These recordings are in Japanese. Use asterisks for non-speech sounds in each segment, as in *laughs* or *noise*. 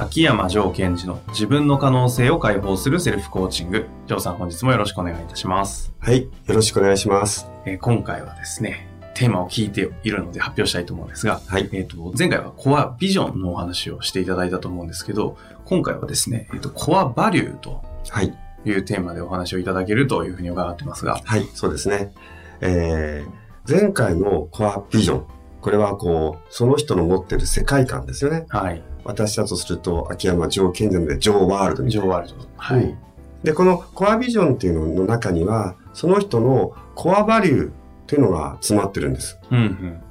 秋山城賢治の自分の可能性を解放するセルフコーチング。城さん、本日もよろしくお願いいたします。はい。よろしくお願いします。えー今回はですね、テーマを聞いているので発表したいと思うんですが、はい。えっ、と、前回はコアビジョンのお話をしていただいたと思うんですけど、今回はですね、えっ、と、コアバリューとはい。いうテーマでお話をいただけるというふうに伺ってますが、はい。そうですね。えー、前回のコアビジョン。これはこう、その人の持ってる世界観ですよね。はい。私だとすると、秋山城賢治なので、城ワールドみたいな。ジョーワールド。はい。うんで、このコアビジョンっていうのの中には、その人のコアバリューっていうのが詰まってるんです。うんうん。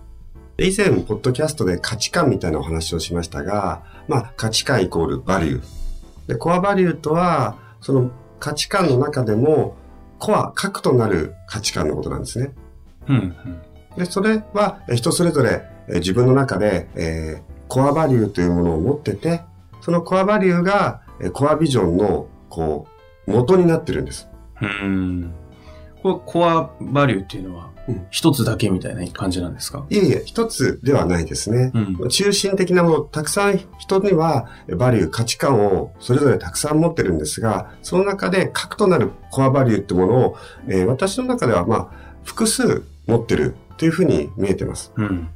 で以前、ポッドキャストで価値観みたいなお話をしましたが、まあ、価値観イコールバリュー。で、コアバリューとは、その価値観の中でも、コア、核となる価値観のことなんですね。うんうん。で、それはえ人それぞれえ自分の中で、えーコアバリューというものを持ってて、そのコアバリューがえコアビジョンの、こう、元になってるんです。うん。これ、コアバリューっていうのはうん、一つだけみたいな感じなんですか？いえいえ、一つではないですね。うん。中心的なもの、たくさん人にはえバリュー、価値観をそれぞれたくさん持ってるんですが、その中で核となるコアバリューってものを、えー私の中ではまあ、複数持ってるというふうに見えてます。うん。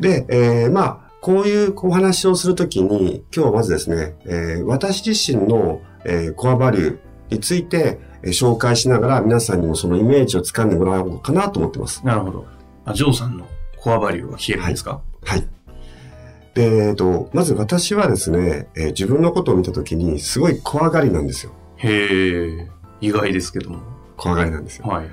で、えーまあ、こういうお話をするときに、今日はまずですね、えー私自身の、えーコアバリューについて、えー紹介しながら皆さんにもそのイメージをつかんでもらおうかなと思ってます。なるほど。あ、ジョーさんのコアバリューが聞けるんですか？はい。で、えっと、まず私はですね、えー自分のことを見たときに、すごい怖がりなんですよ。へえ、意外ですけども。怖がりなんですよ。はい。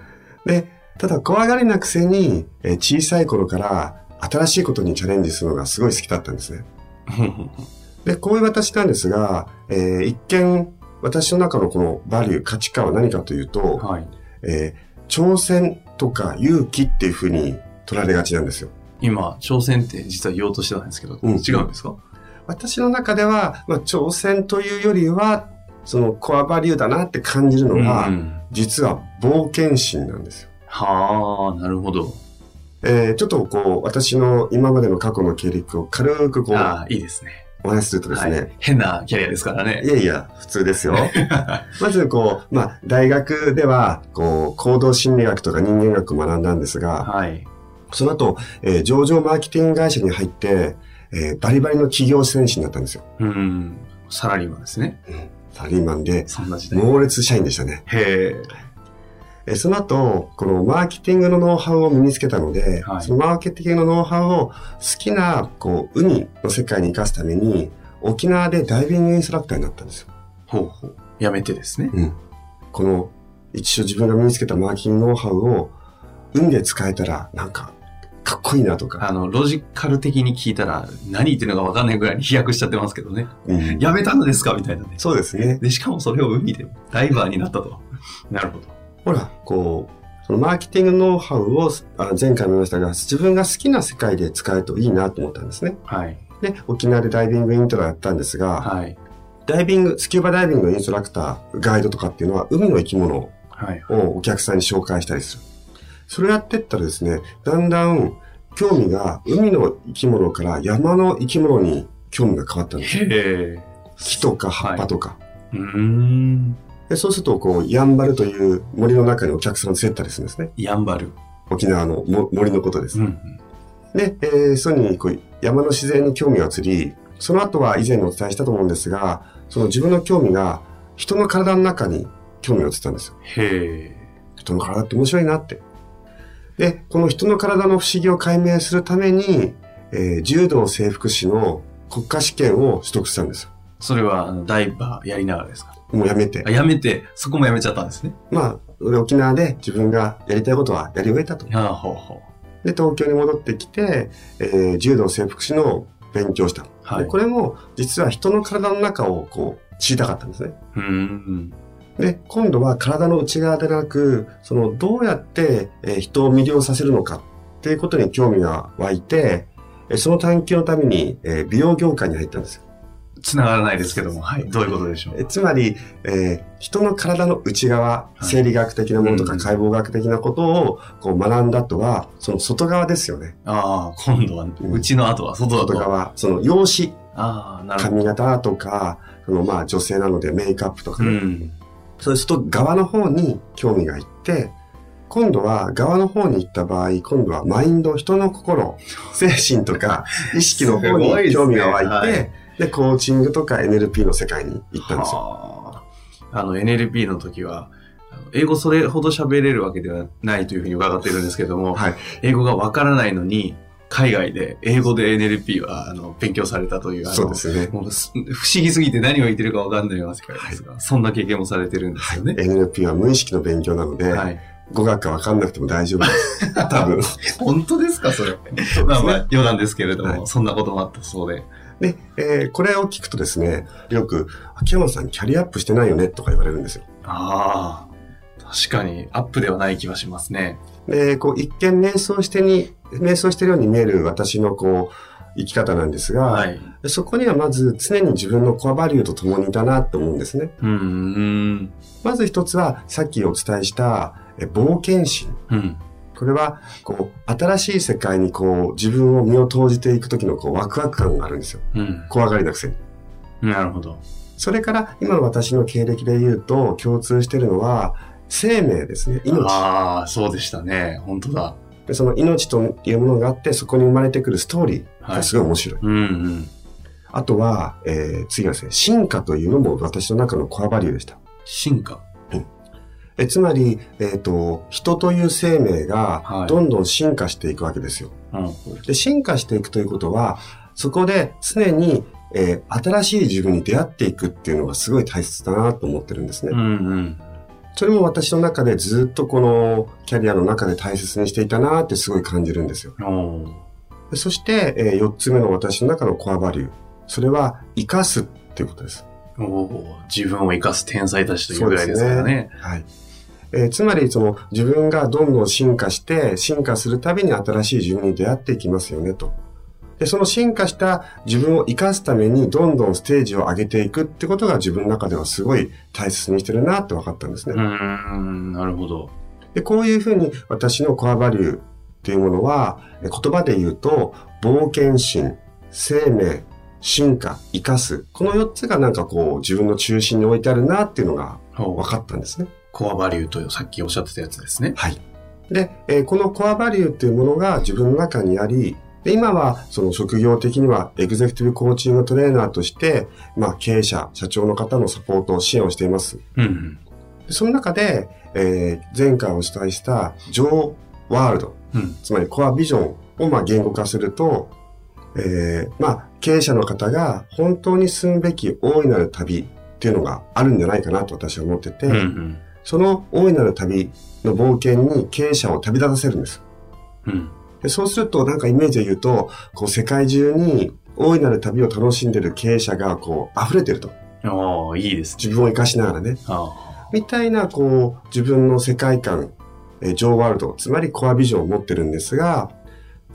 で、ただ怖がりなくせに、えー小さい頃から新しいことにチャレンジするのがすごい好きだったんですね。で、こういう私なんですが、えー一見、私の中のこのバリュー、価値観は何かというと、はい。えー挑戦とか勇気っていうふうに取られがちなんですよ。今、挑戦って実は言おうとしてたんですけど、うん違うんですか？私の中では、まあ、挑戦というよりは、そのコアバリューだなって感じるのが、うん実は冒険心なんですよ。はあ、なるほど。えーちょっとこう、私の今までの過去の経歴を軽くこう、ああ、いいですね。お話しするとですね、はい。変なキャリアですからねい、。やいや、普通ですよ。*laughs* まず、こう、まあ、大学では、こう、行動心理学とか人間学を学んだんですが、はい。その後、えー上場マーケティング会社に入って、えーバリバリの企業戦士になったんですよ。うん。サラリーマンですね。サラリーマンで、そんな時代。猛烈社員でしたね。へえ。えーその後、このマーケティングのノウハウを身につけたので、はいそのマーケティングのノウハウを好きな、こう、海の世界に生かすために、沖縄でダイビングインストラクターになったんですよ。ほうほう。やめてですね。うん。この、一応自分が身につけたマーケティングノウハウを、海で使えたら、なんか、かっこいいなとか、あの、ロジカル的に聞いたら、何言ってるのか分かんないぐらいに飛躍しちゃってますけどね。うんやめたのですか？みたいなね。そうですね。で、しかもそれを海でダイバーになったと。*laughs* なるほど。ほら、こう、そのマーケティングノウハウを、あ前回も言いましたが、自分が好きな世界で使えるといいなと思ったんですね。はい。で、沖縄でダイビングイントラやったんですが、はい。ダイビング、スキューバダイビングのインストラクター、ガイドとかっていうのは、海の生き物はい。をお客さんに紹介したりする。それやってったらですね、だんだん興味が海の生き物から山の生き物に興味が変わったんですよ。木とか葉っぱとか。うーん。でそうすると、こう、ヤンバルという森の中にお客さんを連れてったりするんですね。やんばる。沖縄のも森のことです。うん。で、えー、そういうふうにこう山の自然に興味が移り、その後は以前にお伝えしたと思うんですが、その自分の興味が人の体の中に興味が移ったんですよ。へえ。人の体って面白いなって。で、この人の体の不思議を解明するために、えー柔道整復師の国家試験を取得したんですよ。それは、ダイバーやりながらですか？もうやめてあ、。やめて、そこもやめちゃったんですね。まあ、沖縄で自分がやりたいことはやり終えたと。ああ、ほうほで、東京に戻ってきて、えー柔道整復師の勉強をした。う。はい。でこれも、実は人の体の中をこう、知りたかったんですね。うーん。で、今度は体の内側でなく、その、どうやって、えー人を魅了させるのかっていうことに興味が湧いて、えーその探求のために、えー美容業界に入ったんですよ。繋がらないですけども、はい。どういうことでしょう？えつまり、えー人の体の内側、い生理学的なものとうんか解剖学的なことをこう学んだ後は、その外側ですよね。ああ、今度は、うちの後は外だと。外側、その容姿、ああ、なるほど。髪型とか、そのまあ女性なのでメイクアップとかうね、ん。そうすると側の方に興味がいって、今度は側の方に行った場合、今度はマインド、人の心、精神とか *laughs* 意識の方に興味が湧いて、はいで、コーチングとか NLP の世界に行ったんですよ。はあ。あの、NLP の時は、英語それほど喋れるわけではないというふうに伺っているんですけども、はい。英語がわからないのに、海外で英語で NLP はあの勉強されたという、そうですね。もうす不思議すぎて何を言ってるかわかんないような世界ですが、そんな経験もされてるんですよね。NLP は無意識の勉強なので、はい。語学がわかんなくても大丈夫です。*laughs* 多分。*laughs* 本当ですか、それ。まあまあ、余談ですけれども、はいそんなこともあったそうで。で、えーこれを聞くとですね、よく、秋山さんキャリアアップしてないよねとか言われるんですよ。ああ、確かにアップではない気はしますね。で、こう、一見瞑想してに、瞑想してるように見える私のこう、生き方なんですが、はい。そこにはまず常に自分のコアバリューと共にいたなと思うんですね。うーん。まず一つは、さっきお伝えした、え冒険心。うん。これは、こう、新しい世界にこう、自分を身を投じていく時のこう、ワクワク感があるんですよ。うん。怖がりなくせに。なるほど。それから、今の私の経歴で言うと、共通しているのは、生命ですね。命。ああ、そうでしたね。本当だ。でその命というものがあって、そこに生まれてくるストーリーはい。がすごい面白い。うんうん。あとは、えー次はですね、進化というのも私の中のコアバリューでした。進化。えつまり、えっ、と、人という生命はいがどんどん進化していくわけですよ。うん。で、進化していくということは、そこで常に、えー新しい自分に出会っていくっていうのがすごい大切だなと思ってるんですね。うんうん。それも私の中でずっとこのキャリアの中で大切にしていたなってすごい感じるんですよ。そして、え4つ目の私の中のコアバリュー。それは、生かすっていうことです。自分を生かす天才たちというぐらいですからね。はい。えーつまり、その、自分がどんどん進化して、進化するたびに新しい自分に出会っていきますよね、と。で、その進化した自分を生かすために、どんどんステージを上げていくってことが自分の中ではすごい大切にしてるなって分かったんですね。うーん、なるほど。で、こういうふうに私のコアバリューっていうものは、え言葉で言うと、冒険心、生命、進化、生かす。この4つがなんかこう、自分の中心に置いてあるなっていうのがお分かったんですね。コアバリューとさっきおっしゃってたやつですね。はい。で、えーこのコアバリューっていうものが自分の中にあり、で今はその職業的にはエグゼクティブコーチングトレーナーとして、まあ経営者、社長の方のサポートを支援をしています。うんうん。でその中で、えー前回お伝えしたジョーワールド、うん。つまりコアビジョンをまあ言語化すると、えーまあ経営者の方が本当に進むべき大いなる旅っていうのがあるんじゃないかなと私は思ってて、うんうん。その大いなる旅の冒険に経営者を旅立たせるんです。うん。でそうすると、なんかイメージで言うと、こう世界中に大いなる旅を楽しんでる経営者がこう溢れてると。おーいいですね。自分を生かしながらね。あみたいな、こう、自分の世界観、えージョーワールド、つまりコアビジョンを持ってるんですが、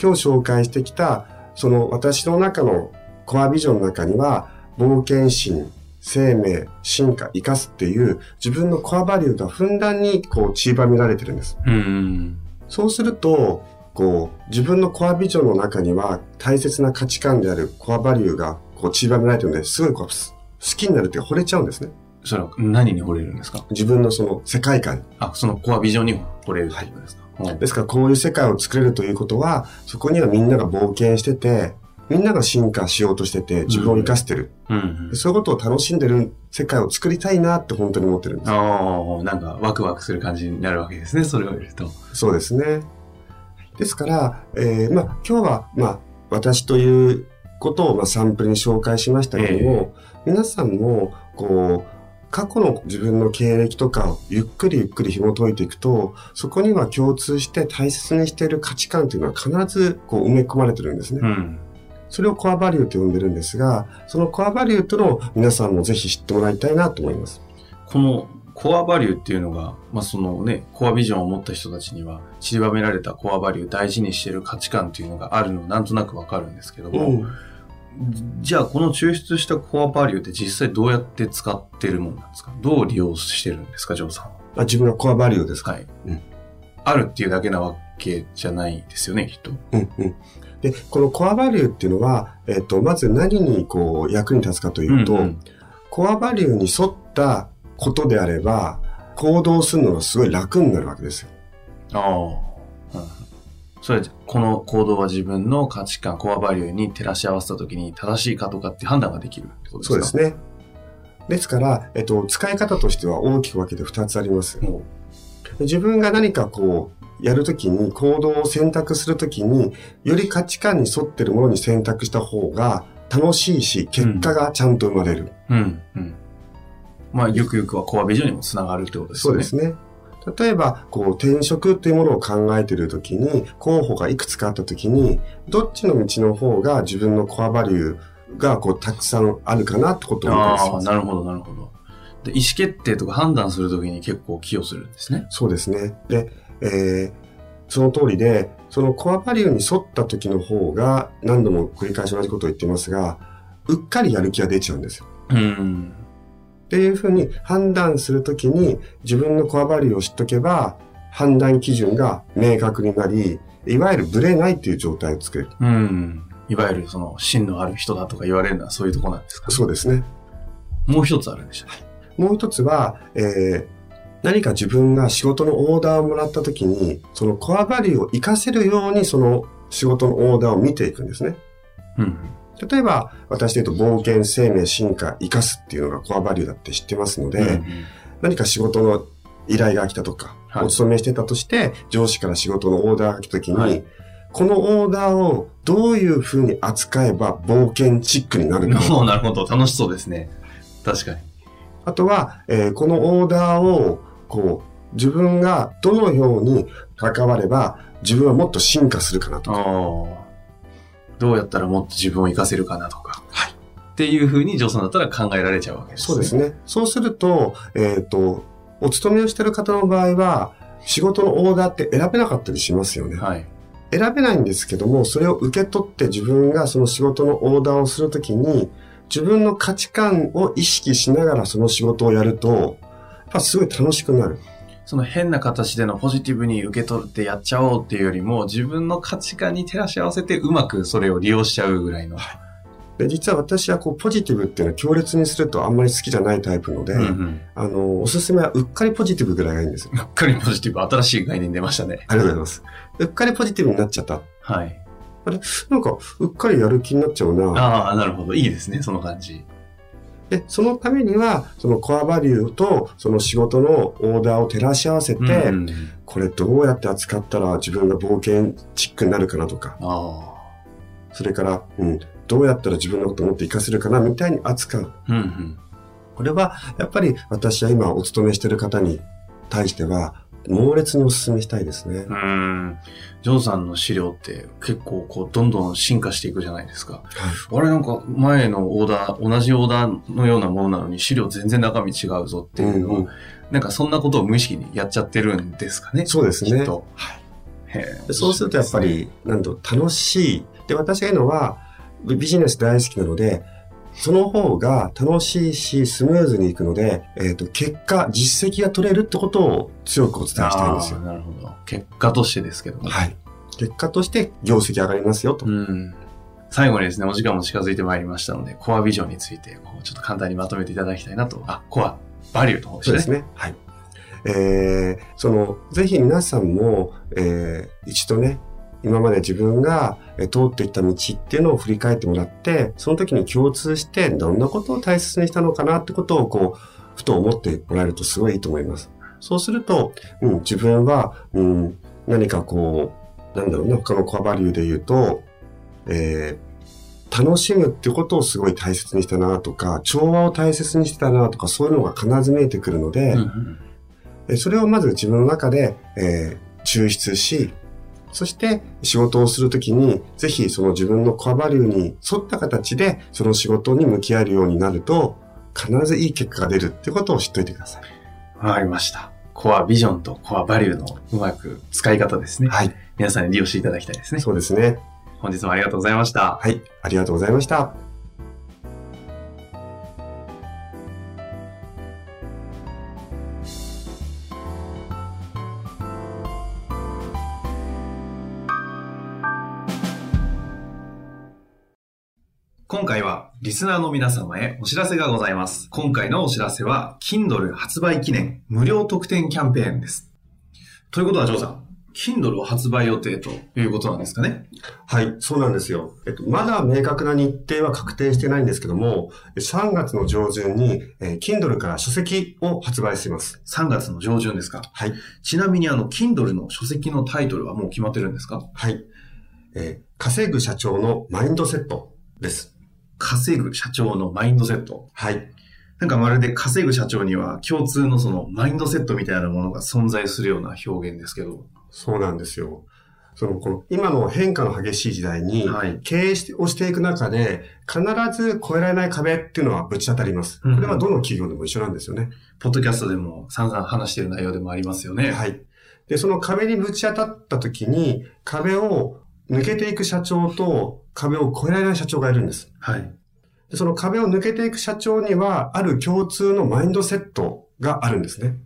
今日紹介してきた、その私の中のコアビジョンの中には、冒険心、生命、進化、生かすっていう自分のコアバリューがふんだんにこう散りばめられてるんです。あ。うんうん。そうすると、こう、自分のコアビジョンの中には大切な価値観であるコアバリューがこう散りばめられてるので、すごいこうす好きになるって惚れちゃうんですね。それは何に惚れるんですか？自分のその世界観に。あ、そのコアビジョンに惚れるってことですか、はい、ですからこういう世界を作れるということは、そこにはみんなが冒険してて、みんなが進化しようとしてて、自分を生かしてる。うんうん。そういうことを楽しんでる世界を作りたいなって本当に思ってるんです。ああ、なんかワクワクする感じになるわけですね、それを言うと。そうですね。ですから、えーまあ今日は、まあ私ということを、まあ、サンプルに紹介しましたけども、皆さんも、こう、過去の自分の経歴とかをゆっくりゆっくり紐解いていくと、そこには共通して大切にしている価値観というのは必ずこう埋め込まれてるんですね。うん。それをコアバリューと呼んでるんですが、そのコアバリューというのを皆さんもぜひ知ってもらいたいなと思います。このコアバリューっていうのが、まあ、そのね、コアビジョンを持った人たちには、散りばめられたコアバリュー、大事にしている価値観っていうのがあるのなんとなくわかるんですけども、じゃあこの抽出したコアバリューって実際どうやって使ってるもんなんですか？どう利用してるんですか、ジョーさんは？あ自分のコアバリューですか？はい。うんあるっていうだけなわけじゃないですよね、きっと。うんうん。で、このコアバリューっていうのは、えっ、と、まず何にこう役に立つかというと、うんうんコアバリューに沿ったことであれば、行動するのがすごい楽になるわけですよ。ああ。うんそれ、この行動は自分の価値観、コアバリューに照らし合わせたときに正しいかとかって判断ができるってことですか？そうですね。ですから、えっ、と、使い方としては大きく分けて2つあります。も自分が何かこう、やるときに、行動を選択するときに、より価値観に沿ってるものに選択した方が楽しいし、結果がちゃんと生まれる。う。うん。うん。まあ、ゆくゆくはコアビジョンにもつながるってことですよね。そうですね。例えば、こう、転職というものを考えているときに、候補がいくつかあったときに、どっちの道の方が自分のコアバリューが、こう、たくさんあるかなってことを思ったりしああ、ます。なるほど、なるほど。で、意思決定とか判断するときに結構寄与するんですね。そうですね。で、えーその通りで、そのコアバリューに沿った時の方が、何度も繰り返し同じことを言っていますが、うっかりやる気が出ちゃうんですよ。うん。っていうふうに判断するときに自分のコアバリューを知っとけば判断基準が明確になり、いわゆるブレないっていう状態を作れる。うん。いわゆるその芯のある人だとか言われるのはそういうとこなんですかそうですね。もう一つあるんでしたっけ？もう一つは、えー何か自分が仕事のオーダーをもらったときに、そのコアバリューを活かせるようにその仕事のオーダーを見ていくんですね。うん。例えば、私で言うと冒険、生命、進化、生かすっていうのがコアバリューだって知ってますので、うん何か仕事の依頼が来たとか、はいお勤めしてたとして、上司から仕事のオーダーが来たときに、はいこのオーダーをどういうふうに扱えば冒険チックになるか。*laughs* なるほど。楽しそうですね。確かに。あとは、えーこのオーダーを、こう、自分がどのように関われば、自分はもっと進化するかなとあか。あ。どうやったらもっと自分を活かせるかなとか。はい。っていうふうに、ジョーさんだったら考えられちゃうわけですね。そうですね。そうすると、えっ、と、お勤めをしている方の場合は、仕事のオーダーって選べなかったりしますよね。はい。選べないんですけども、それを受け取って自分がその仕事のオーダーをするときに、自分の価値観を意識しながらその仕事をやると、すごい楽しくなる。その変な形でのポジティブに受け取ってやっちゃおうっていうよりも、自分の価値観に照らし合わせてうまくそれを利用しちゃうぐらいの。で実は私はこうポジティブっていうのは強烈にするとあんまり好きじゃないタイプので、うんうん。あの、おすすめはうっかりポジティブぐらいがいいんですよ。うっかりポジティブ、新しい概念出ましたね。*laughs* ありがとうございます。うっかりポジティブになっちゃった。はい。なんか、うっかりやる気になっちゃうな。ああ、なるほど。いいですね、その感じ。で、そのためには、そのコアバリューと、その仕事のオーダーを照らし合わせて、うんこれどうやって扱ったら自分が冒険チックになるかなとか、あそれから、うん、どうやったら自分のことをもっと活かせるかなみたいに扱う。あ。うんうん。これは、やっぱり私は今お勤めしている方に対しては、猛烈にお勧めしたいですね。うん。ジョーさんの資料って結構こう、どんどん進化していくじゃないですか。はいあれなんか前のオーダー、同じオーダーのようなものなのに資料全然中身違うぞっていうのを、うんうんなんかそんなことを無意識にやっちゃってるんですかね。そうですねきっと。へえでそうするとやっぱり、なんと楽しい。で、私が言うのは、ビビジネス大好きなので、その方が楽しいし、スムーズにいくので、えっ、と、結果、実績が取れるってことを強くお伝えしたいんですよ。なるほど。結果としてですけども。はい。結果として業績上がりますよと。うん。最後にですね、お時間も近づいてまいりましたので、コアビジョンについて、こうちょっと簡単にまとめていただきたいなと。あ、コア、バリューの方ですね。そうですね。はい。えー、その、ぜひ皆さんも、えー、一度ね、今まで自分がえー通ってきた道っていうのを振り返ってもらって、その時に共通してどんなことを大切にしたのかなってことをこう、ふと思ってもらえるとすごいいいと思います。そうすると、うん、自分は、うん、何かこう、なんだろうな、他のコアバリューで言うと、えー、楽しむっていうことをすごい大切にしたなとか、調和を大切にしてたなとか、そういうのが必ず見えてくるので、うんえそれをまず自分の中で、えー抽出し、そして仕事をするときに、ぜひその自分のコアバリューに沿った形で、その仕事に向き合えるようになると、必ずいい結果が出るってことを知っておいてください。わかりました。コアビジョンとコアバリューのうまく使い方ですね。はい。皆さんに利用していただきたいですね。そうですね。本日もありがとうございました。はい。ありがとうございました。今回はリスナーの皆様へお知らせがございます。今回のお知らせは Kindle 発売記念無料特典キャンペーンです。ということは、ジョーさん、Kindle を発売予定ということなんですかね？はい、そうなんですよ。えっと、まだ明確な日程は確定してないんですけども、3月の上旬に、えー Kindle から書籍を発売します。?3 月の上旬ですか？はい。ちなみにあの、Kindle の書籍のタイトルはもう決まってるんですか？はい。えー稼ぐ社長のマインドセットです。稼ぐ社長のマインドセット。はい。なんかまるで稼ぐ社長には共通のそのマインドセットみたいなものが存在するような表現ですけど。そうなんですよ。その、この、今の変化の激しい時代に、はい経営しをしていく中で、必ず越えられない壁っていうのはぶち当たります。こうんれはどの企業でも一緒なんですよね。ポッドキャストでも散々話している内容でもありますよね。はい。で、その壁にぶち当たった時に、壁を抜けていく社長と、壁を越えられない社長がいるんです。はい。でその壁を抜けていく社長には、ある共通のマインドセットがあるんですね。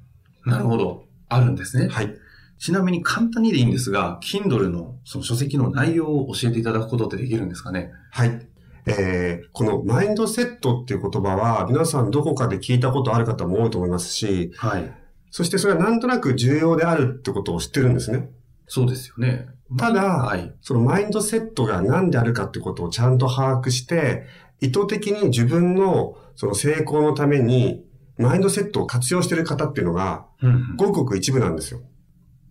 なるほど。あるんですね。はい。ちなみに簡単にでいいんですが、Kindle のその書籍の内容を教えていただくことってできるんですかね？はい。えー、このマインドセットっていう言葉は、皆さんどこかで聞いたことある方も多いと思いますし、はい。そしてそれはなんとなく重要であるってことを知ってるんですね。そうですよね。ただはい。そのマインドセットが何であるかってことをちゃんと把握して、意図的に自分のその成功のために、マインドセットを活用している方っていうのが、うんうんごくごく一部なんですよ。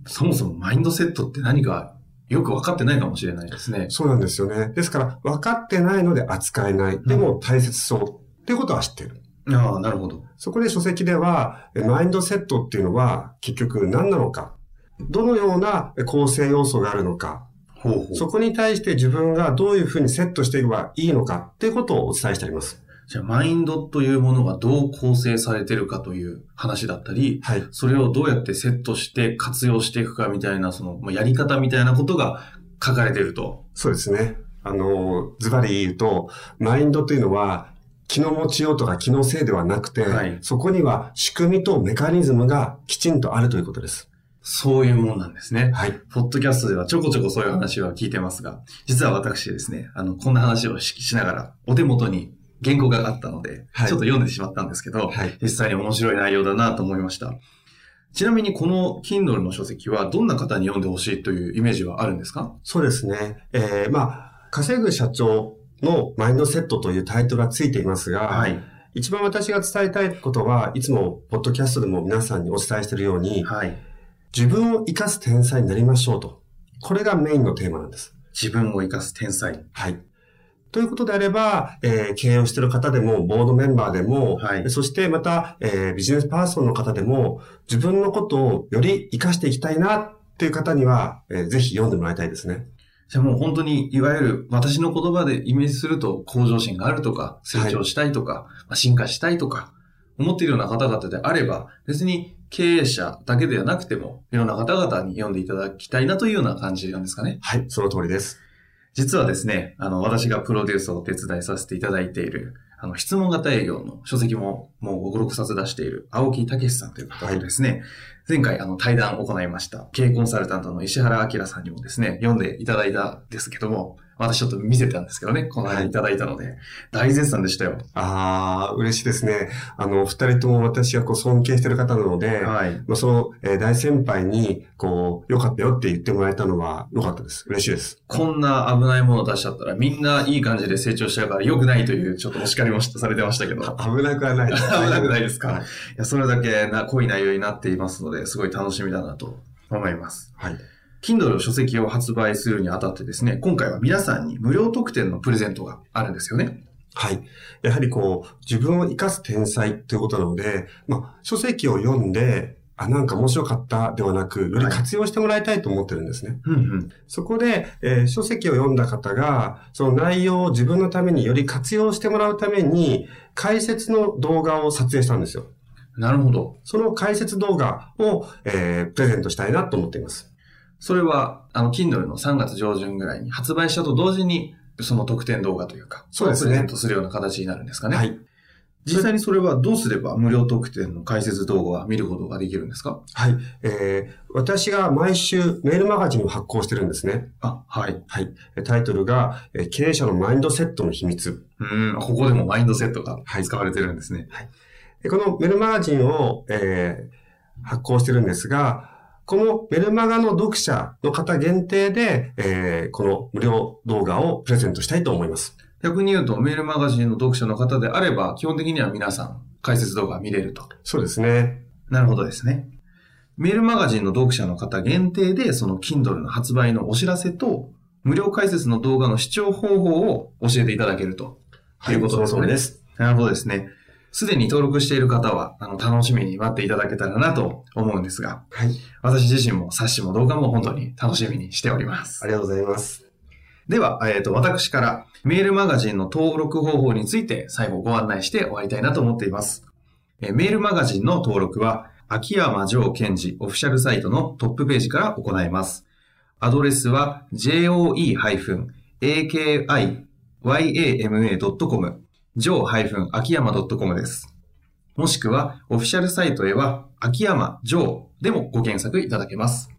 そもそもマインドセットって何かよく分かってないかもしれないですね。そうなんですよね。ですから、分かってないので扱えない。でも大切そう。っていうことは知ってる。ああ、なるほど。そこで書籍では、えマインドセットっていうのは結局何なのか。どのような構成要素があるのか。ほうほう。そこに対して自分がどういうふうにセットしていけばいいのかっていうことをお伝えしてあります。じゃあ、マインドというものがどう構成されてるかという話だったり、はい。それをどうやってセットして活用していくかみたいな、その、まあやり方みたいなことが書かれてると。そうですね。あの、ズバリ言うと、マインドというのは、気の持ちようとか気のせいではなくて、はいそこには仕組みとメカニズムがきちんとあるということです。そういうもんなんですね。はい。ポッドキャストではちょこちょこそういう話は聞いてますが、実は私ですね、あの、こんな話をししながら、お手元に原稿があったので、はいちょっと読んでしまったんですけど、はい。実際に面白い内容だなと思いました。ちなみにこの Kindle の書籍はどんな方に読んでほしいというイメージはあるんですか？そうですね。えー、まあ、稼ぐ社長のマインドセットというタイトルがついていますが、はい。一番私が伝えたいことは、いつも、ポッドキャストでも皆さんにお伝えしているように、はい。自分を生かす天才になりましょうと。これがメインのテーマなんです。自分を生かす天才。はい。ということであれば、えー経営をしている方でも、ボードメンバーでも、はいそしてまた、えービジネスパーソンの方でも、自分のことをより活かしていきたいなっていう方には、えーぜひ読んでもらいたいですね。じゃあもう本当に、いわゆる私の言葉でイメージすると、向上心があるとか、成長したいとか、まあ進化したいとか、思っているような方々であれば、別に経営者だけではなくても、いろんな方々に読んでいただきたいなというような感じなんですかね。はい、その通りです。実はですね、あの、私がプロデュースをお手伝いさせていただいている、あの、質問型営業の書籍ももう5、6冊出している青木武さんという方とですね、前回あの対談を行いました、経営コンサルタントの石原明さんにもですね、読んでいただいたんですけども、私ちょっと見せたんですけどね、この間いただいたので、大絶賛でしたよ。あー、嬉しいですね。あの、二人とも私がこう尊敬している方なので、はい。まあ、その、えー大先輩に、こう、良かったよって言ってもらえたのは良かったです。嬉しいです。こんな危ないものを出しちゃったら、みんないい感じで成長しちゃうから良くないという、ちょっとお叱りもされてましたけど。*laughs* 危なくはないです。*laughs* 危なくないですか？はい。いや、それだけな濃い内容になっていますので、すごい楽しみだなと思います。はい。Kindle 書籍を発売するにあたってですね、今回は皆さんに無料特典のプレゼントがあるんですよね。はい。やはりこう、自分を生かす天才ということなので、まあ、書籍を読んで、あ、なんか面白かったではなく、より活用してもらいたいと思ってるんですね。うんうん。そこで、えー書籍を読んだ方が、その内容を自分のためにより活用してもらうために、解説の動画を撮影したんですよ。なるほど。その解説動画を、えープレゼントしたいなと思っています。それは、あの、Kindle の3月上旬ぐらいに発売したと同時に、その特典動画というか、そうですねプレゼントするような形になるんですかね。はい。実際にそれはどうすれば無料特典の解説動画は見ることができるんですか？はい。えー私が毎週メールマガジンを発行してるんですね。あ、はい。はい。タイトルが、えー経営者のマインドセットの秘密。うん、ここでもマインドセットが使われてるんですね。でこのメルマガジンを、えー発行してるんですが、このメルマガの読者の方限定で、えーこの無料動画をプレゼントしたいと思います。逆に言うと、メールマガジンの読者の方であれば、基本的には皆さん解説動画見れると。そうですね。なるほどですね。メールマガジンの読者の方限定で、その Kindle の発売のお知らせと、無料解説の動画の視聴方法を教えていただけると。ということですね。その通りです。なるほどですね。すでに登録している方は、あの、楽しみに待っていただけたらなと思うんですが、はい。私自身も冊子も動画も本当に楽しみにしておりますあ。りがとうございます。では、えっ、と、私からメールマガジンの登録方法について最後ご案内して終わりたいなと思っています。えーメールマガジンの登録は、秋山城賢治オフィシャルサイトのトップページから行えます。アドレスは joe-akiyama.com、jo-akiyama.com です。もしくは、オフィシャルサイトへは、秋山城でもご検索いただけます。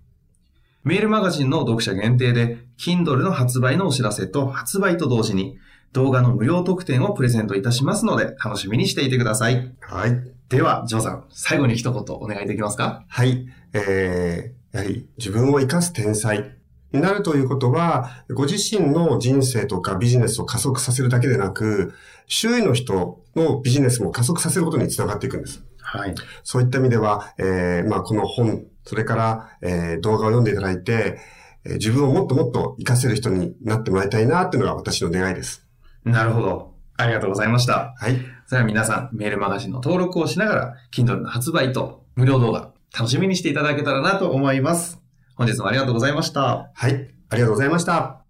メールマガジンの読者限定で、Kindle の発売のお知らせと発売と同時に、動画の無料特典をプレゼントいたしますので、楽しみにしていてください。はい。では、ジョーさん、最後に一言お願いできますか？はい。えー、やはり自分を生かす天才になるということは、ご自身の人生とかビジネスを加速させるだけでなく、周囲の人のビジネスも加速させることにつながっていくんです。はい。そういった意味では、えー、まあこの本、それから、えー、動画を読んでいただいて、えー自分をもっともっと活かせる人になってもらいたいなっていうのが私の願いです。なるほど。ありがとうございました。はい。それでは皆さん、メールマガジンの登録をしながら、Kindle の発売と無料動画、楽しみにしていただけたらなと思います。本日もありがとうございました。はい。ありがとうございました。